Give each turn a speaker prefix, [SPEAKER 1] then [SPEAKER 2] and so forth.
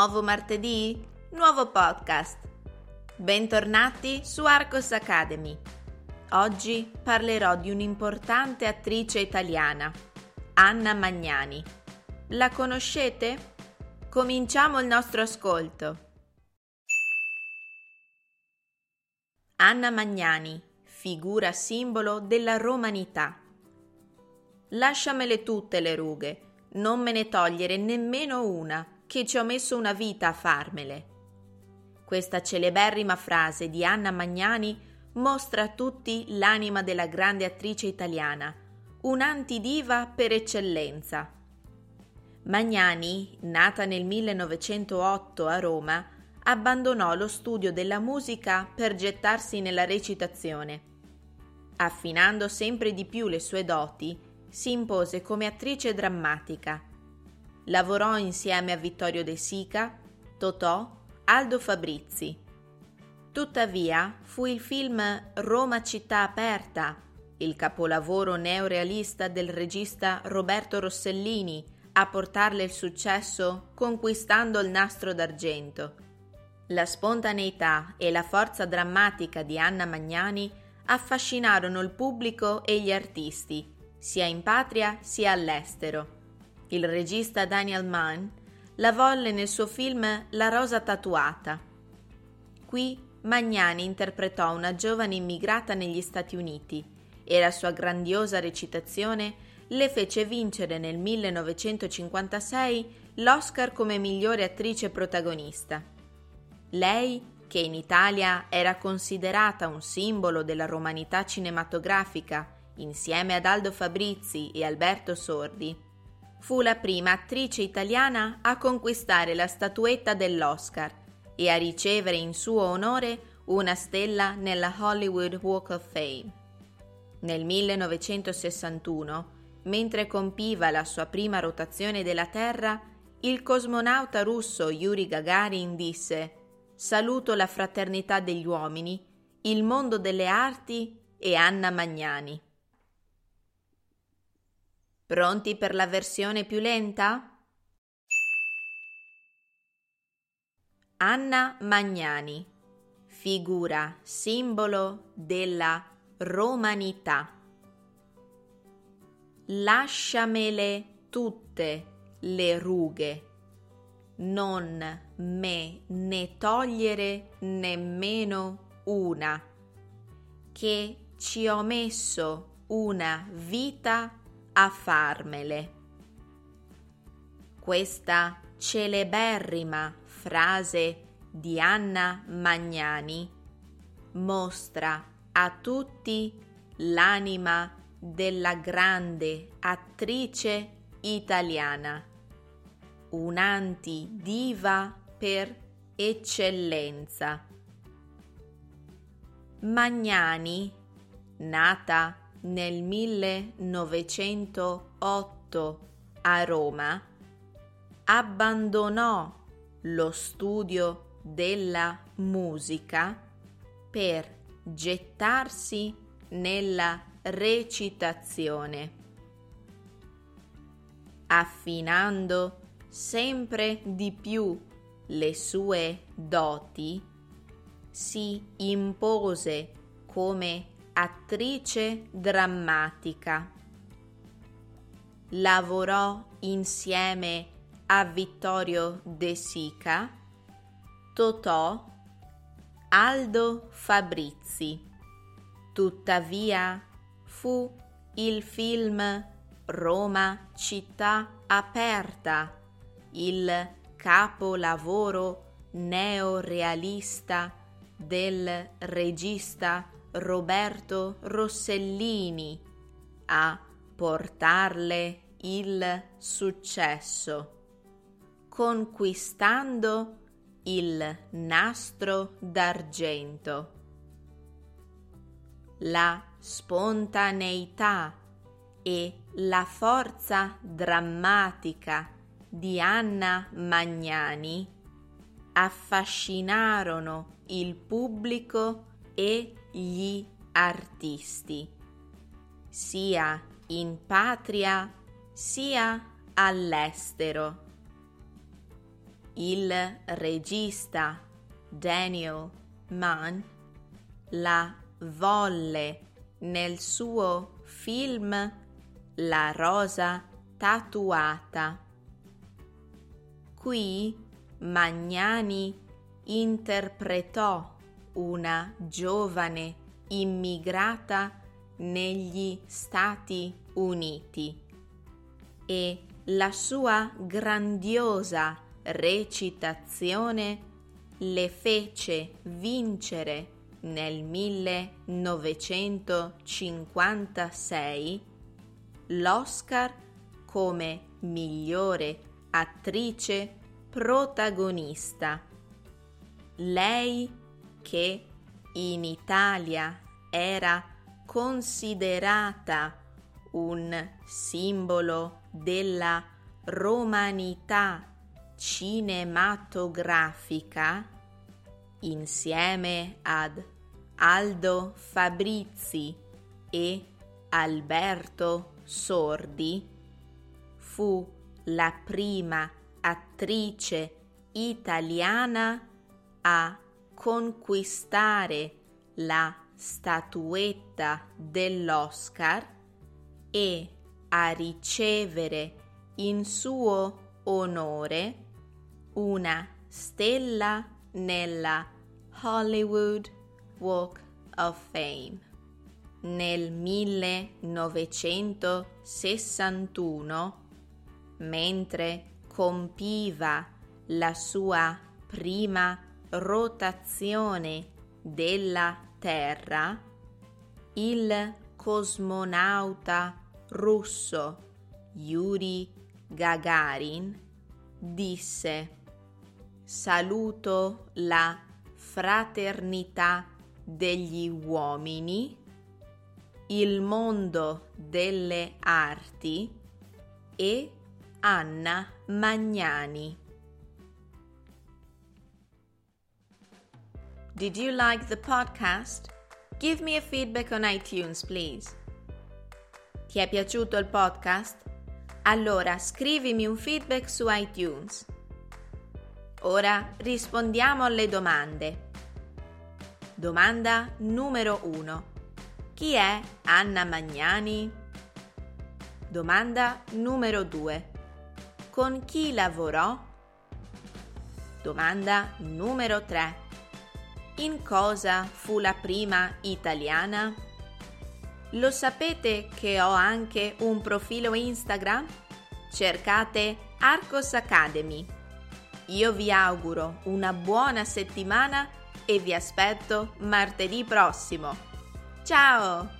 [SPEAKER 1] Nuovo martedì, nuovo podcast. Bentornati su Arcos Academy. Oggi parlerò di un'importante attrice italiana, Anna Magnani. La conoscete? Cominciamo il nostro ascolto. Anna Magnani, figura simbolo della romanità. Lasciamele tutte le rughe, non me ne togliere nemmeno una, che ci ho messo una vita a farmele. Questa celeberrima frase di Anna Magnani mostra a tutti l'anima della grande attrice italiana, un'antidiva per eccellenza. Magnani, nata nel 1908 a Roma, abbandonò lo studio della musica per gettarsi nella recitazione. Affinando sempre di più le sue doti, si impose come attrice drammatica. Lavorò insieme a Vittorio De Sica, Totò, Aldo Fabrizi. Tuttavia fu il film Roma città aperta, il capolavoro neorealista del regista Roberto Rossellini, a portarle il successo conquistando il nastro d'argento. La spontaneità e la forza drammatica di Anna Magnani affascinarono il pubblico e gli artisti sia in patria sia all'estero. Il regista Daniel Mann la volle nel suo film La rosa tatuata. Qui Magnani interpretò una giovane immigrata negli Stati Uniti e la sua grandiosa recitazione le fece vincere nel 1956 l'Oscar come migliore attrice protagonista. Lei, che in Italia era considerata un simbolo della romanità cinematografica insieme ad Aldo Fabrizi e Alberto Sordi. Fu la prima attrice italiana a conquistare la statuetta dell'Oscar e a ricevere in suo onore una stella nella Hollywood Walk of Fame. Nel 1961, mentre compiva la sua prima rotazione della Terra, il cosmonauta russo Yuri Gagarin disse Saluto la fraternità degli uomini, il mondo delle arti e Anna Magnani. Pronti per la versione più lenta? Anna Magnani, figura simbolo della romanità. Lasciamele tutte le rughe, non me ne togliere nemmeno una, che ci ho messo una vita a farmele. Questa celeberrima frase di Anna Magnani mostra a tutti l'anima della grande attrice italiana, un'anti-diva per eccellenza. Magnani, nata nel 1908 a Roma, abbandonò lo studio della musica per gettarsi nella recitazione, affinando sempre di più le sue doti, si impose come attrice drammatica. Lavorò insieme a Vittorio De Sica, Totò, Aldo Fabrizi. Tuttavia fu il film Roma città aperta, il capolavoro neorealista del regista Roberto Rossellini a portarle il successo, conquistando il nastro d'argento. La spontaneità e la forza drammatica di Anna Magnani affascinarono il pubblico e gli artisti, sia in patria sia all'estero. il regista Daniel Mann la volle nel suo film La rosa tatuata. Qui Magnani interpretò una giovane immigrata negli Stati Uniti e la sua grandiosa recitazione le fece vincere nel 1956 l'Oscar come migliore attrice protagonista. Lei che in Italia era considerata un simbolo della romanità cinematografica insieme ad Aldo Fabrizi e Alberto Sordi, fu la prima attrice italiana a conquistare la statuetta dell'Oscar e a ricevere in suo onore una stella nella Hollywood Walk of Fame. Nel 1961, mentre compiva la sua prima rotazione della Terra, il cosmonauta russo Yuri Gagarin disse Saluto la fraternità degli uomini, il mondo delle arti e Anna Magnani. Did you like the podcast? Give me a feedback on iTunes, please. Ti è piaciuto il podcast? Allora scrivimi un feedback su iTunes. Ora rispondiamo alle domande. Domanda numero 1. Chi è Anna Magnani? Domanda numero 2. Con chi lavorò? Domanda numero 3. In cosa fu la prima italiana? Lo sapete che ho anche un profilo Instagram? Cercate Arcos Academy. Io vi auguro una buona settimana e vi aspetto martedì prossimo. Ciao!